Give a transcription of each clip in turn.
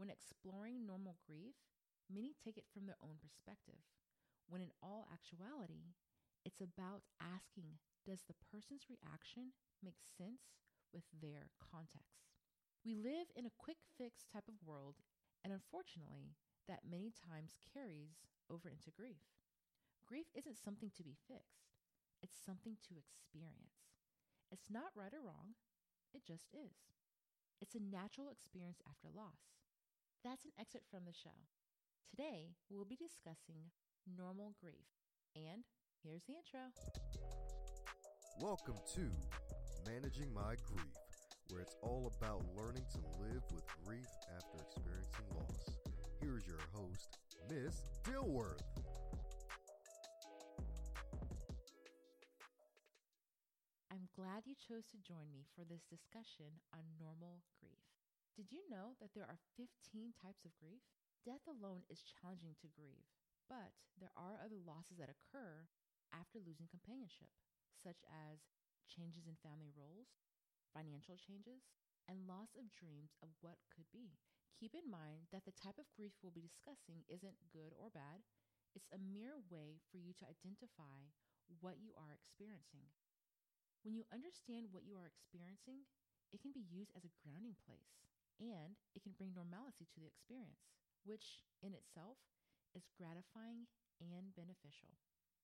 When exploring normal grief, many take it from their own perspective, when in all actuality, it's about asking does the person's reaction make sense with their context? We live in a quick fix type of world, and unfortunately, that many times carries over into grief. Grief isn't something to be fixed, it's something to experience. It's not right or wrong, it just is. It's a natural experience after loss. That's an excerpt from the show. Today, we'll be discussing normal grief. And here's the intro. Welcome to Managing My Grief, where it's all about learning to live with grief after experiencing loss. Here's your host, Miss Dilworth. I'm glad you chose to join me for this discussion on normal grief. Did you know that there are 15 types of grief? Death alone is challenging to grieve, but there are other losses that occur after losing companionship, such as changes in family roles, financial changes, and loss of dreams of what could be. Keep in mind that the type of grief we'll be discussing isn't good or bad, it's a mere way for you to identify what you are experiencing. When you understand what you are experiencing, it can be used as a grounding place and it can bring normalcy to the experience, which in itself is gratifying and beneficial.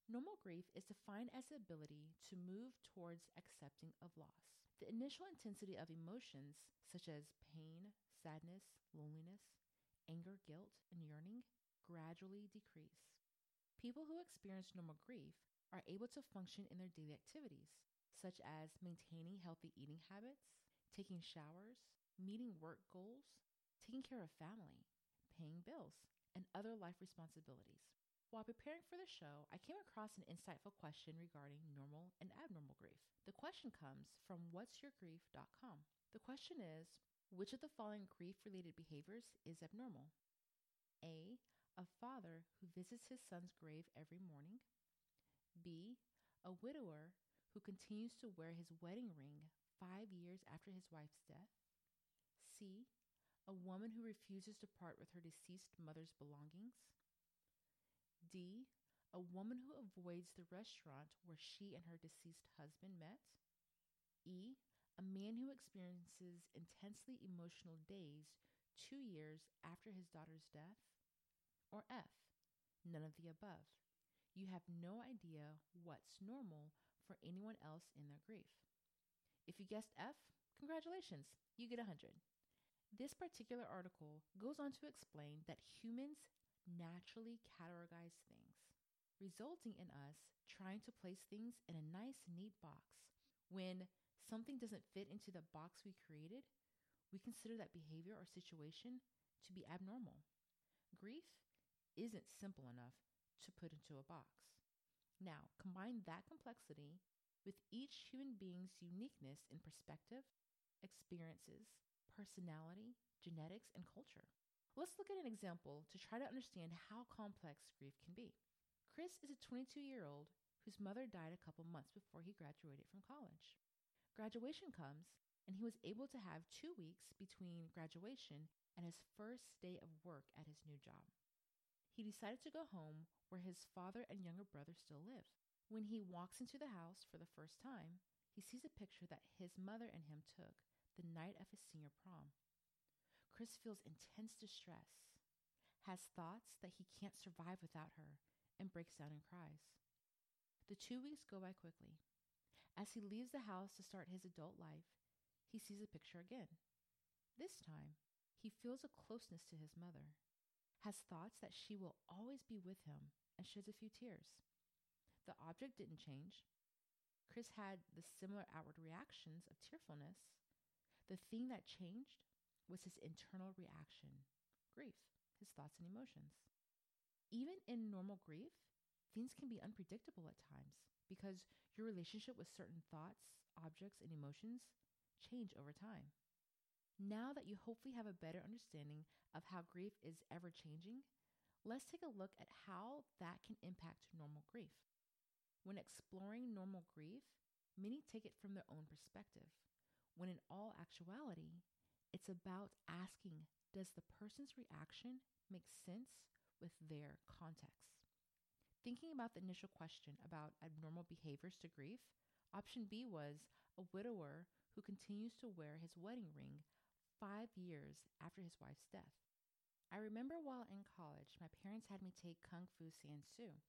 Normal grief is defined as the ability to move towards accepting of loss. The initial intensity of emotions, such as pain, sadness, loneliness, anger, guilt, and yearning, gradually decrease. People who experience normal grief are able to function in their daily activities, such as maintaining healthy eating habits, taking showers, meeting work goals, taking care of family, paying bills, and other life responsibilities. While preparing for the show, I came across an insightful question regarding normal and abnormal grief. The question comes from whatsyourgrief.com. The question is Which of the following grief related behaviors is abnormal? A. A father who visits his son's grave every morning. B. A widower who continues to wear his wedding ring five years after his wife's death. C. A woman who refuses to part with her deceased mother's belongings. D. A woman who avoids the restaurant where she and her deceased husband met. E. A man who experiences intensely emotional days two years after his daughter's death. Or F. None of the above. You have no idea what's normal for anyone else in their grief. If you guessed F, congratulations, you get 100. This particular article goes on to explain that humans naturally categorize things, resulting in us trying to place things in a nice, neat box. When something doesn't fit into the box we created, we consider that behavior or situation to be abnormal. Grief isn't simple enough to put into a box. Now, combine that complexity with each human being's uniqueness in perspective, experiences, personality, genetics, and culture. Let's look at an example to try to understand how complex grief can be. Chris is a 22 year old whose mother died a couple months before he graduated from college. Graduation comes, and he was able to have two weeks between graduation and his first day of work at his new job. He decided to go home where his father and younger brother still live. When he walks into the house for the first time, he sees a picture that his mother and him took the night of his senior prom. Chris feels intense distress, has thoughts that he can't survive without her, and breaks down and cries. The two weeks go by quickly. As he leaves the house to start his adult life, he sees a picture again. This time, he feels a closeness to his mother, has thoughts that she will always be with him, and sheds a few tears. The object didn't change. Chris had the similar outward reactions of tearfulness. The thing that changed was his internal reaction grief, his thoughts and emotions. Even in normal grief, things can be unpredictable at times because your relationship with certain thoughts, objects, and emotions change over time. Now that you hopefully have a better understanding of how grief is ever changing, let's take a look at how that can impact normal grief. When exploring normal grief, many take it from their own perspective, when in all actuality, it's about asking does the person's reaction make sense with their context? Thinking about the initial question about abnormal behaviors to grief, option B was a widower who continues to wear his wedding ring five years after his wife's death. I remember while in college, my parents had me take Kung Fu San Soo,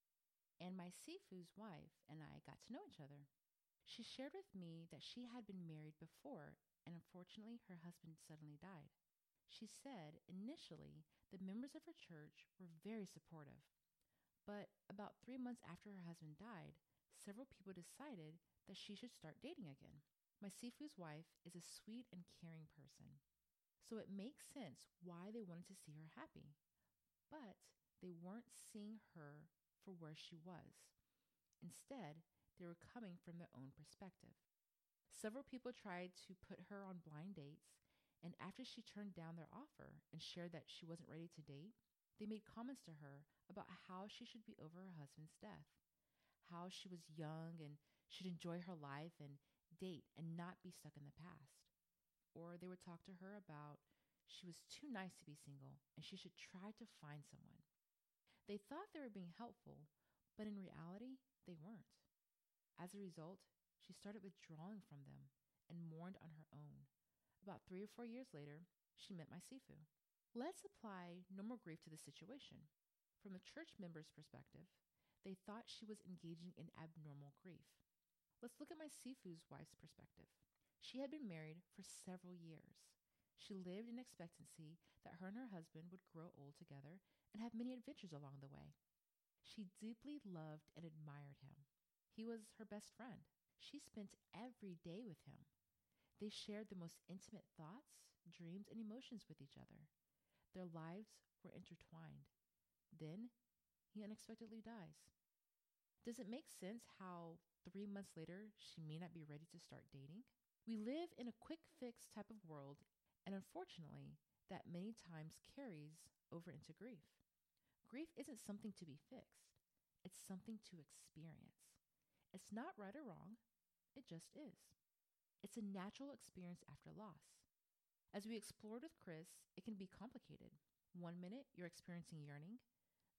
and my Sifu's wife and I got to know each other. She shared with me that she had been married before, and unfortunately, her husband suddenly died. She said initially the members of her church were very supportive, but about three months after her husband died, several people decided that she should start dating again. My Sifu's wife is a sweet and caring person, so it makes sense why they wanted to see her happy. But they weren't seeing her for where she was. Instead, they were coming from their own perspective. Several people tried to put her on blind dates, and after she turned down their offer and shared that she wasn't ready to date, they made comments to her about how she should be over her husband's death, how she was young and should enjoy her life and date and not be stuck in the past. Or they would talk to her about she was too nice to be single and she should try to find someone. They thought they were being helpful, but in reality. As a result, she started withdrawing from them and mourned on her own. About three or four years later, she met my Sifu. Let's apply normal grief to the situation. From the church member's perspective, they thought she was engaging in abnormal grief. Let's look at my Sifu's wife's perspective. She had been married for several years. She lived in expectancy that her and her husband would grow old together and have many adventures along the way. She deeply loved and admired him. He was her best friend. She spent every day with him. They shared the most intimate thoughts, dreams, and emotions with each other. Their lives were intertwined. Then he unexpectedly dies. Does it make sense how three months later she may not be ready to start dating? We live in a quick fix type of world, and unfortunately, that many times carries over into grief. Grief isn't something to be fixed, it's something to experience. It's not right or wrong, it just is. It's a natural experience after loss. As we explored with Chris, it can be complicated. One minute, you're experiencing yearning.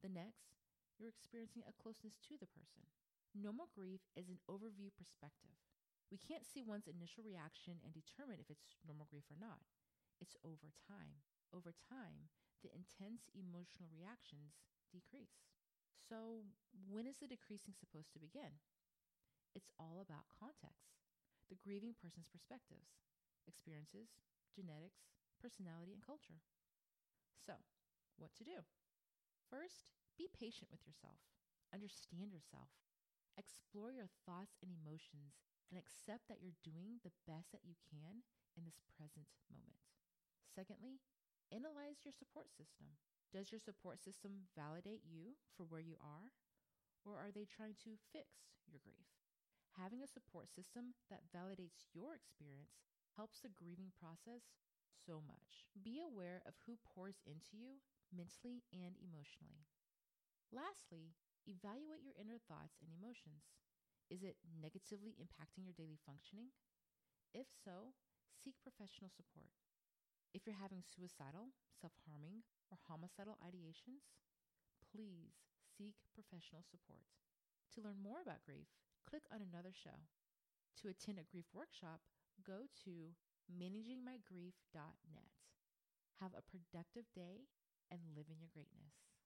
The next, you're experiencing a closeness to the person. Normal grief is an overview perspective. We can't see one's initial reaction and determine if it's normal grief or not. It's over time. Over time, the intense emotional reactions decrease. So, when is the decreasing supposed to begin? It's all about context, the grieving person's perspectives, experiences, genetics, personality, and culture. So, what to do? First, be patient with yourself. Understand yourself. Explore your thoughts and emotions and accept that you're doing the best that you can in this present moment. Secondly, analyze your support system. Does your support system validate you for where you are? Or are they trying to fix your grief? Having a support system that validates your experience helps the grieving process so much. Be aware of who pours into you mentally and emotionally. Lastly, evaluate your inner thoughts and emotions. Is it negatively impacting your daily functioning? If so, seek professional support. If you're having suicidal, self harming, or homicidal ideations, please seek professional support. To learn more about grief, click on another show. To attend a grief workshop, go to managingmygrief.net. Have a productive day and live in your greatness.